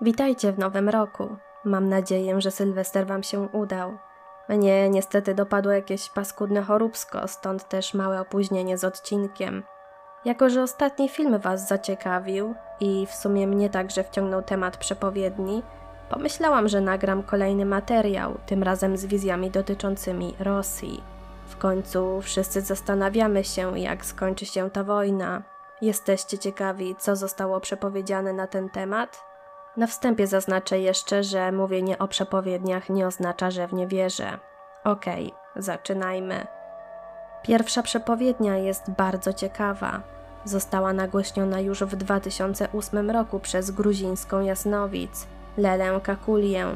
Witajcie w nowym roku. Mam nadzieję, że Sylwester Wam się udał. Mnie niestety dopadło jakieś paskudne choróbsko, stąd też małe opóźnienie z odcinkiem. Jako, że ostatni film Was zaciekawił i w sumie mnie także wciągnął temat przepowiedni, pomyślałam, że nagram kolejny materiał, tym razem z wizjami dotyczącymi Rosji. W końcu wszyscy zastanawiamy się, jak skończy się ta wojna. Jesteście ciekawi, co zostało przepowiedziane na ten temat? Na wstępie zaznaczę jeszcze, że mówienie o przepowiedniach nie oznacza, że w nie wierzę. Okej, okay, zaczynajmy. Pierwsza przepowiednia jest bardzo ciekawa. Została nagłośniona już w 2008 roku przez gruzińską jasnowic, Lelę Kakulię.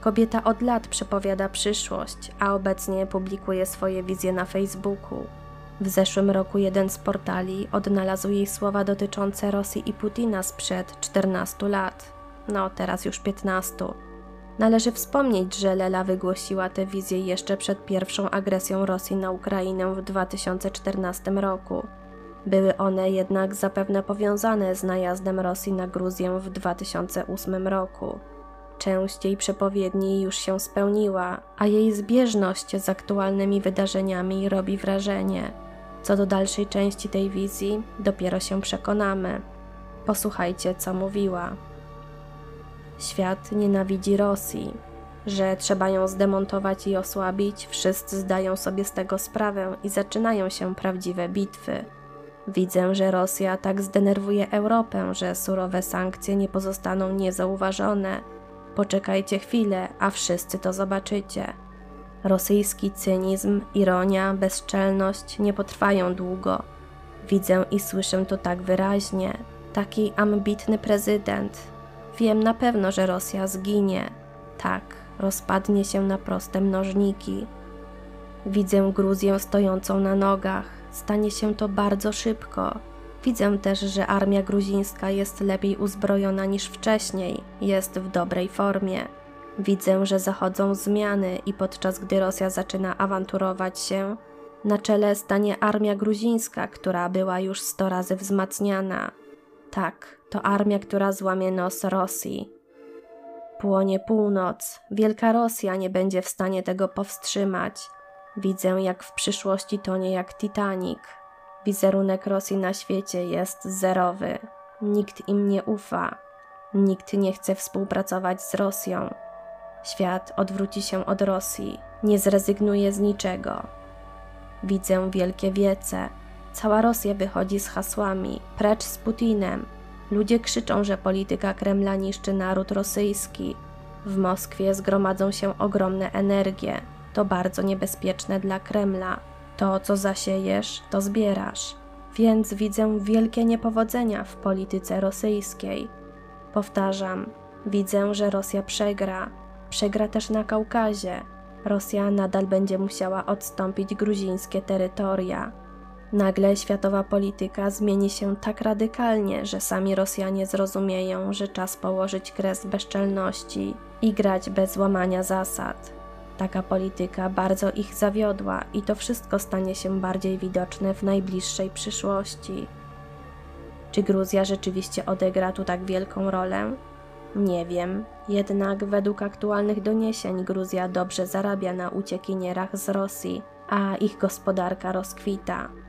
Kobieta od lat przepowiada przyszłość, a obecnie publikuje swoje wizje na Facebooku. W zeszłym roku jeden z portali odnalazł jej słowa dotyczące Rosji i Putina sprzed 14 lat no teraz już 15. Należy wspomnieć, że Lela wygłosiła tę wizję jeszcze przed pierwszą agresją Rosji na Ukrainę w 2014 roku. Były one jednak zapewne powiązane z najazdem Rosji na Gruzję w 2008 roku. Część jej przepowiedni już się spełniła, a jej zbieżność z aktualnymi wydarzeniami robi wrażenie. Co do dalszej części tej wizji, dopiero się przekonamy. Posłuchajcie, co mówiła. Świat nienawidzi Rosji, że trzeba ją zdemontować i osłabić, wszyscy zdają sobie z tego sprawę i zaczynają się prawdziwe bitwy. Widzę, że Rosja tak zdenerwuje Europę, że surowe sankcje nie pozostaną niezauważone. Poczekajcie chwilę, a wszyscy to zobaczycie. Rosyjski cynizm, ironia, bezczelność nie potrwają długo. Widzę i słyszę to tak wyraźnie. Taki ambitny prezydent, Wiem na pewno, że Rosja zginie. Tak, rozpadnie się na proste mnożniki. Widzę Gruzję stojącą na nogach. Stanie się to bardzo szybko. Widzę też, że armia gruzińska jest lepiej uzbrojona niż wcześniej, jest w dobrej formie. Widzę, że zachodzą zmiany i podczas gdy Rosja zaczyna awanturować się, na czele stanie armia gruzińska, która była już sto razy wzmacniana. Tak, to armia, która złamie nos Rosji. Płonie północ, Wielka Rosja nie będzie w stanie tego powstrzymać. Widzę, jak w przyszłości tonie jak Titanic. Wizerunek Rosji na świecie jest zerowy. Nikt im nie ufa. Nikt nie chce współpracować z Rosją. Świat odwróci się od Rosji, nie zrezygnuje z niczego. Widzę wielkie wiece. Cała Rosja wychodzi z hasłami: precz z Putinem, Ludzie krzyczą, że polityka Kremla niszczy naród rosyjski. W Moskwie zgromadzą się ogromne energie. To bardzo niebezpieczne dla Kremla. To, co zasiejesz, to zbierasz. Więc widzę wielkie niepowodzenia w polityce rosyjskiej. Powtarzam, widzę, że Rosja przegra. Przegra też na Kaukazie. Rosja nadal będzie musiała odstąpić gruzińskie terytoria. Nagle światowa polityka zmieni się tak radykalnie, że sami Rosjanie zrozumieją, że czas położyć kres bezczelności i grać bez łamania zasad. Taka polityka bardzo ich zawiodła i to wszystko stanie się bardziej widoczne w najbliższej przyszłości. Czy Gruzja rzeczywiście odegra tu tak wielką rolę? Nie wiem, jednak według aktualnych doniesień Gruzja dobrze zarabia na uciekinierach z Rosji, a ich gospodarka rozkwita.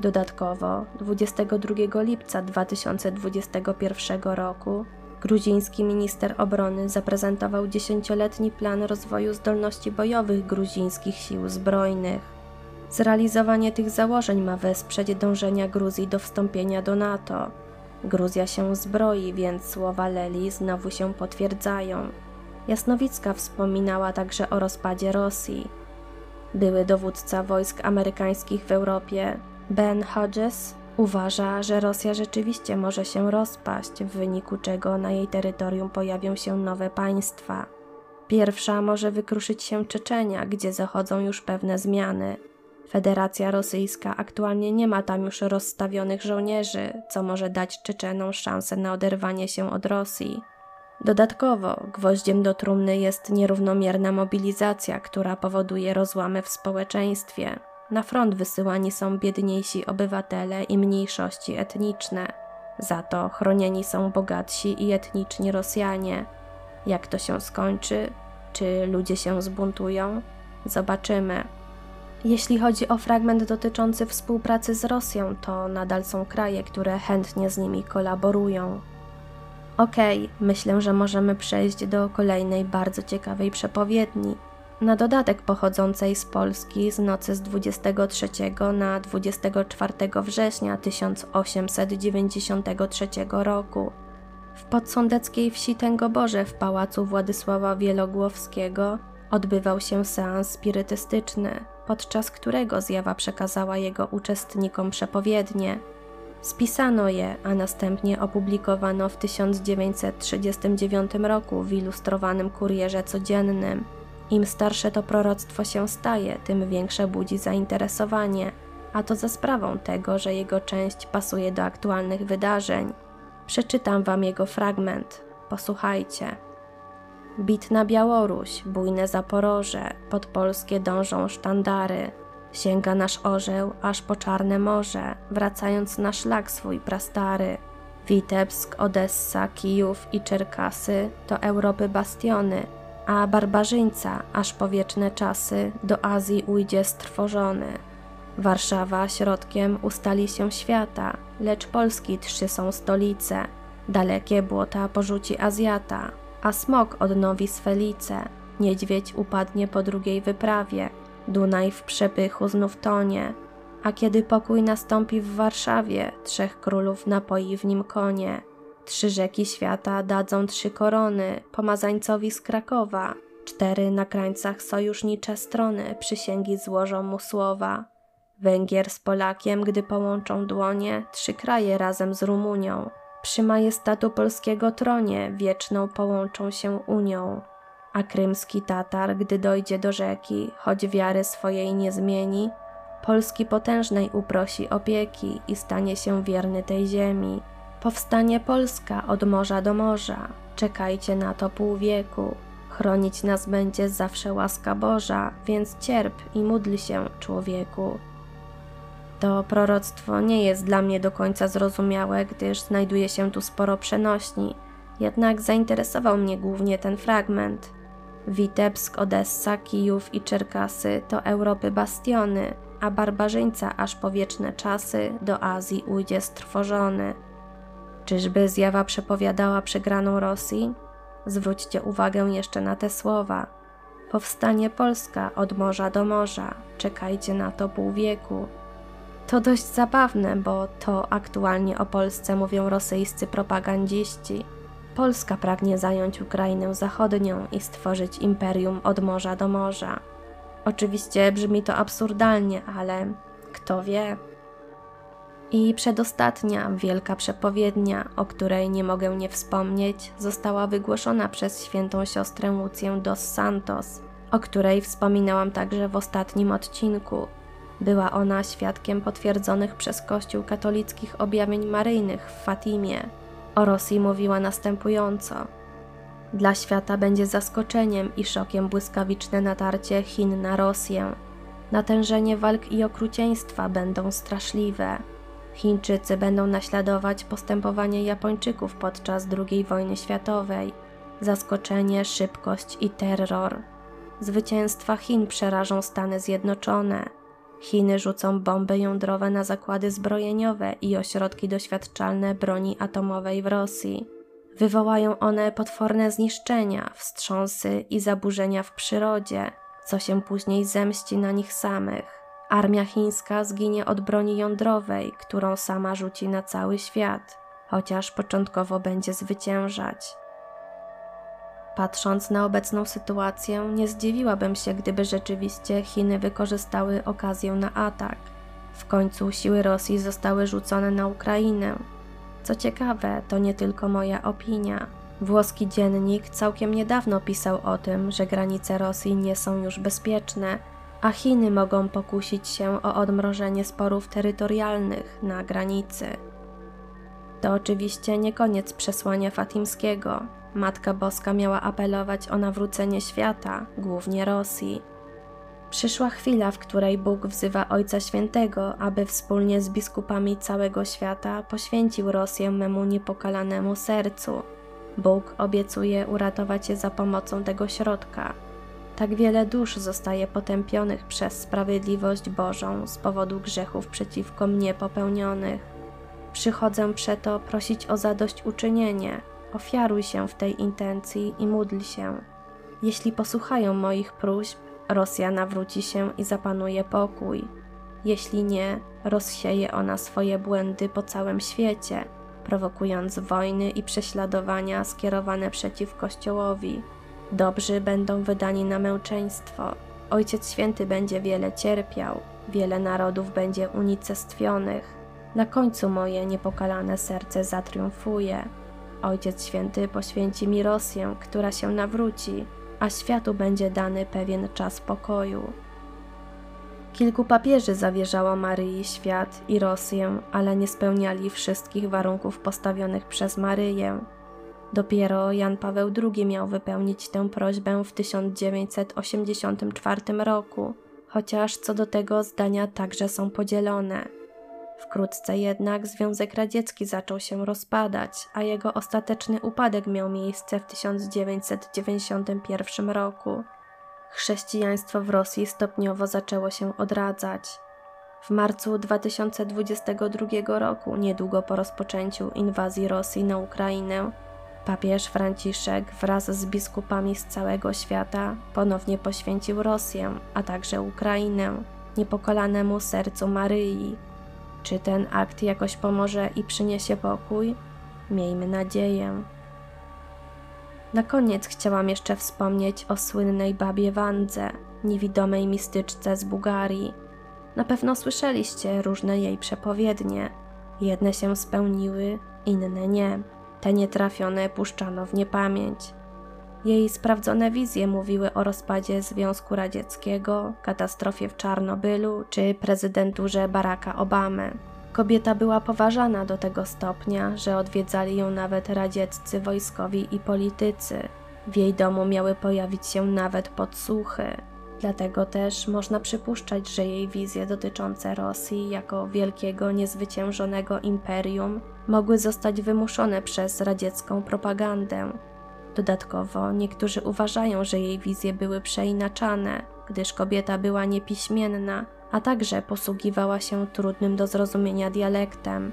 Dodatkowo 22 lipca 2021 roku gruziński minister obrony zaprezentował dziesięcioletni plan rozwoju zdolności bojowych gruzińskich sił zbrojnych. Zrealizowanie tych założeń ma wesprzeć dążenia Gruzji do wstąpienia do NATO. Gruzja się zbroi, więc słowa Leli znowu się potwierdzają. Jasnowicka wspominała także o rozpadzie Rosji. Były dowódca wojsk amerykańskich w Europie Ben Hodges uważa, że Rosja rzeczywiście może się rozpaść, w wyniku czego na jej terytorium pojawią się nowe państwa. Pierwsza może wykruszyć się Czeczenia, gdzie zachodzą już pewne zmiany. Federacja Rosyjska aktualnie nie ma tam już rozstawionych żołnierzy, co może dać Czeczenom szansę na oderwanie się od Rosji. Dodatkowo, gwoździem do trumny jest nierównomierna mobilizacja, która powoduje rozłamy w społeczeństwie. Na front wysyłani są biedniejsi obywatele i mniejszości etniczne. Za to chronieni są bogatsi i etniczni Rosjanie. Jak to się skończy? Czy ludzie się zbuntują? Zobaczymy. Jeśli chodzi o fragment dotyczący współpracy z Rosją, to nadal są kraje, które chętnie z nimi kolaborują. Okej, okay, myślę, że możemy przejść do kolejnej bardzo ciekawej przepowiedni. Na dodatek pochodzącej z Polski z nocy z 23 na 24 września 1893 roku. W podsądeckiej wsi Tęgoborze w pałacu Władysława Wielogłowskiego odbywał się seans spirytystyczny, podczas którego zjawa przekazała jego uczestnikom przepowiednie. Spisano je, a następnie opublikowano w 1939 roku w ilustrowanym kurierze codziennym. Im starsze to proroctwo się staje, tym większe budzi zainteresowanie, a to za sprawą tego, że jego część pasuje do aktualnych wydarzeń. Przeczytam wam jego fragment. Posłuchajcie. Bit na Białoruś, bujne Zaporoże, pod polskie dążą sztandary. Sięga nasz orzeł aż po Czarne Morze, wracając na szlak swój prastary. Witebsk, Odessa, Kijów i Czerkasy to Europy bastiony, a barbarzyńca aż po wieczne czasy do Azji ujdzie strwożony. Warszawa środkiem ustali się świata, lecz Polski trzy są stolice. Dalekie błota porzuci Azjata, a smok odnowi swelice. Niedźwiedź upadnie po drugiej wyprawie, Dunaj w przepychu znów tonie. A kiedy pokój nastąpi w Warszawie, trzech królów napoi w nim konie. Trzy rzeki świata dadzą trzy korony pomazańcowi z Krakowa. Cztery na krańcach sojusznicze strony przysięgi złożą mu słowa. Węgier z Polakiem, gdy połączą dłonie, trzy kraje razem z Rumunią. Przy majestatu polskiego tronie wieczną połączą się Unią. A krymski Tatar, gdy dojdzie do rzeki, choć wiary swojej nie zmieni, Polski potężnej uprosi opieki i stanie się wierny tej ziemi. Powstanie Polska od morza do morza, czekajcie na to pół wieku. Chronić nas będzie zawsze łaska Boża, więc cierp i módl się, człowieku. To proroctwo nie jest dla mnie do końca zrozumiałe, gdyż znajduje się tu sporo przenośni, jednak zainteresował mnie głównie ten fragment. Witebsk, Odessa, Kijów i Czerkasy to Europy bastiony, a barbarzyńca aż po wieczne czasy do Azji ujdzie strwożony. Czyżby zjawa przepowiadała przegraną Rosji? Zwróćcie uwagę jeszcze na te słowa. Powstanie Polska od morza do morza, czekajcie na to pół wieku. To dość zabawne, bo to aktualnie o Polsce mówią rosyjscy propagandziści. Polska pragnie zająć Ukrainę Zachodnią i stworzyć imperium od morza do morza. Oczywiście brzmi to absurdalnie, ale kto wie. I przedostatnia wielka przepowiednia, o której nie mogę nie wspomnieć, została wygłoszona przez świętą siostrę Łucję dos Santos, o której wspominałam także w ostatnim odcinku. Była ona świadkiem potwierdzonych przez Kościół katolickich objawień maryjnych w Fatimie. O Rosji mówiła następująco. Dla świata będzie zaskoczeniem i szokiem błyskawiczne natarcie Chin na Rosję. Natężenie walk i okrucieństwa będą straszliwe. Chińczycy będą naśladować postępowanie Japończyków podczas II wojny światowej. Zaskoczenie, szybkość i terror. Zwycięstwa Chin przerażą Stany Zjednoczone. Chiny rzucą bomby jądrowe na zakłady zbrojeniowe i ośrodki doświadczalne broni atomowej w Rosji. Wywołają one potworne zniszczenia, wstrząsy i zaburzenia w przyrodzie, co się później zemści na nich samych. Armia chińska zginie od broni jądrowej, którą sama rzuci na cały świat, chociaż początkowo będzie zwyciężać. Patrząc na obecną sytuację, nie zdziwiłabym się, gdyby rzeczywiście Chiny wykorzystały okazję na atak. W końcu siły Rosji zostały rzucone na Ukrainę. Co ciekawe, to nie tylko moja opinia. Włoski dziennik całkiem niedawno pisał o tym, że granice Rosji nie są już bezpieczne, a Chiny mogą pokusić się o odmrożenie sporów terytorialnych na granicy. To oczywiście nie koniec przesłania fatimskiego. Matka Boska miała apelować o nawrócenie świata, głównie Rosji. Przyszła chwila, w której Bóg wzywa Ojca Świętego, aby wspólnie z biskupami całego świata poświęcił Rosję memu niepokalanemu sercu. Bóg obiecuje uratować je za pomocą tego środka. Tak wiele dusz zostaje potępionych przez sprawiedliwość Bożą z powodu grzechów przeciwko mnie popełnionych. Przychodzę przeto prosić o zadośćuczynienie. Ofiaruj się w tej intencji i módl się. Jeśli posłuchają moich próśb, Rosja nawróci się i zapanuje pokój. Jeśli nie, rozsieje ona swoje błędy po całym świecie, prowokując wojny i prześladowania skierowane przeciw Kościołowi. Dobrzy będą wydani na męczeństwo. Ojciec Święty będzie wiele cierpiał, wiele narodów będzie unicestwionych. Na końcu moje niepokalane serce zatriumfuje. Ojciec Święty poświęci mi Rosję, która się nawróci, a światu będzie dany pewien czas pokoju. Kilku papieży zawierzało Maryi świat i Rosję, ale nie spełniali wszystkich warunków postawionych przez Maryję. Dopiero Jan Paweł II miał wypełnić tę prośbę w 1984 roku, chociaż co do tego zdania także są podzielone. Wkrótce jednak Związek Radziecki zaczął się rozpadać, a jego ostateczny upadek miał miejsce w 1991 roku. Chrześcijaństwo w Rosji stopniowo zaczęło się odradzać. W marcu 2022 roku, niedługo po rozpoczęciu inwazji Rosji na Ukrainę, papież Franciszek wraz z biskupami z całego świata ponownie poświęcił Rosję, a także Ukrainę, niepokolanemu sercu Maryi. Czy ten akt jakoś pomoże i przyniesie pokój? Miejmy nadzieję. Na koniec chciałam jeszcze wspomnieć o słynnej babie Wandze, niewidomej mistyczce z Bułgarii. Na pewno słyszeliście różne jej przepowiednie. Jedne się spełniły, inne nie. Te nietrafione puszczano w niepamięć. Jej sprawdzone wizje mówiły o rozpadzie Związku Radzieckiego, katastrofie w Czarnobylu czy prezydenturze Baracka Obamy. Kobieta była poważana do tego stopnia, że odwiedzali ją nawet radzieccy wojskowi i politycy. W jej domu miały pojawić się nawet podsłuchy. Dlatego też można przypuszczać, że jej wizje dotyczące Rosji jako wielkiego, niezwyciężonego imperium mogły zostać wymuszone przez radziecką propagandę. Dodatkowo niektórzy uważają, że jej wizje były przeinaczane, gdyż kobieta była niepiśmienna a także posługiwała się trudnym do zrozumienia dialektem.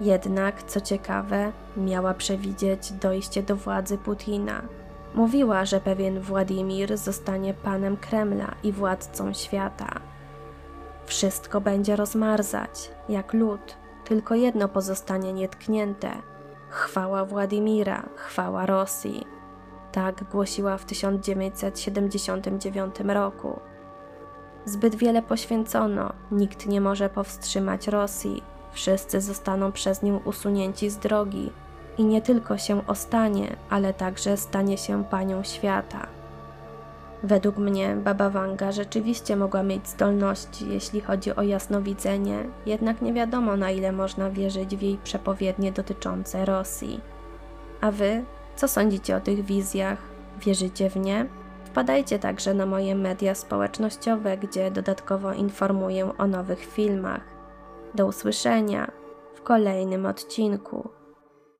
Jednak, co ciekawe, miała przewidzieć dojście do władzy Putina. Mówiła, że pewien Władimir zostanie panem Kremla i władcą świata. Wszystko będzie rozmarzać, jak lód, tylko jedno pozostanie nietknięte. Chwała Władimira, chwała Rosji. Tak głosiła w 1979 roku. Zbyt wiele poświęcono, nikt nie może powstrzymać Rosji, wszyscy zostaną przez nią usunięci z drogi i nie tylko się ostanie, ale także stanie się panią świata. Według mnie Baba Wanga rzeczywiście mogła mieć zdolności, jeśli chodzi o jasnowidzenie, jednak nie wiadomo na ile można wierzyć w jej przepowiednie dotyczące Rosji. A wy, co sądzicie o tych wizjach? Wierzycie w nie? Wpadajcie także na moje media społecznościowe, gdzie dodatkowo informuję o nowych filmach. Do usłyszenia w kolejnym odcinku.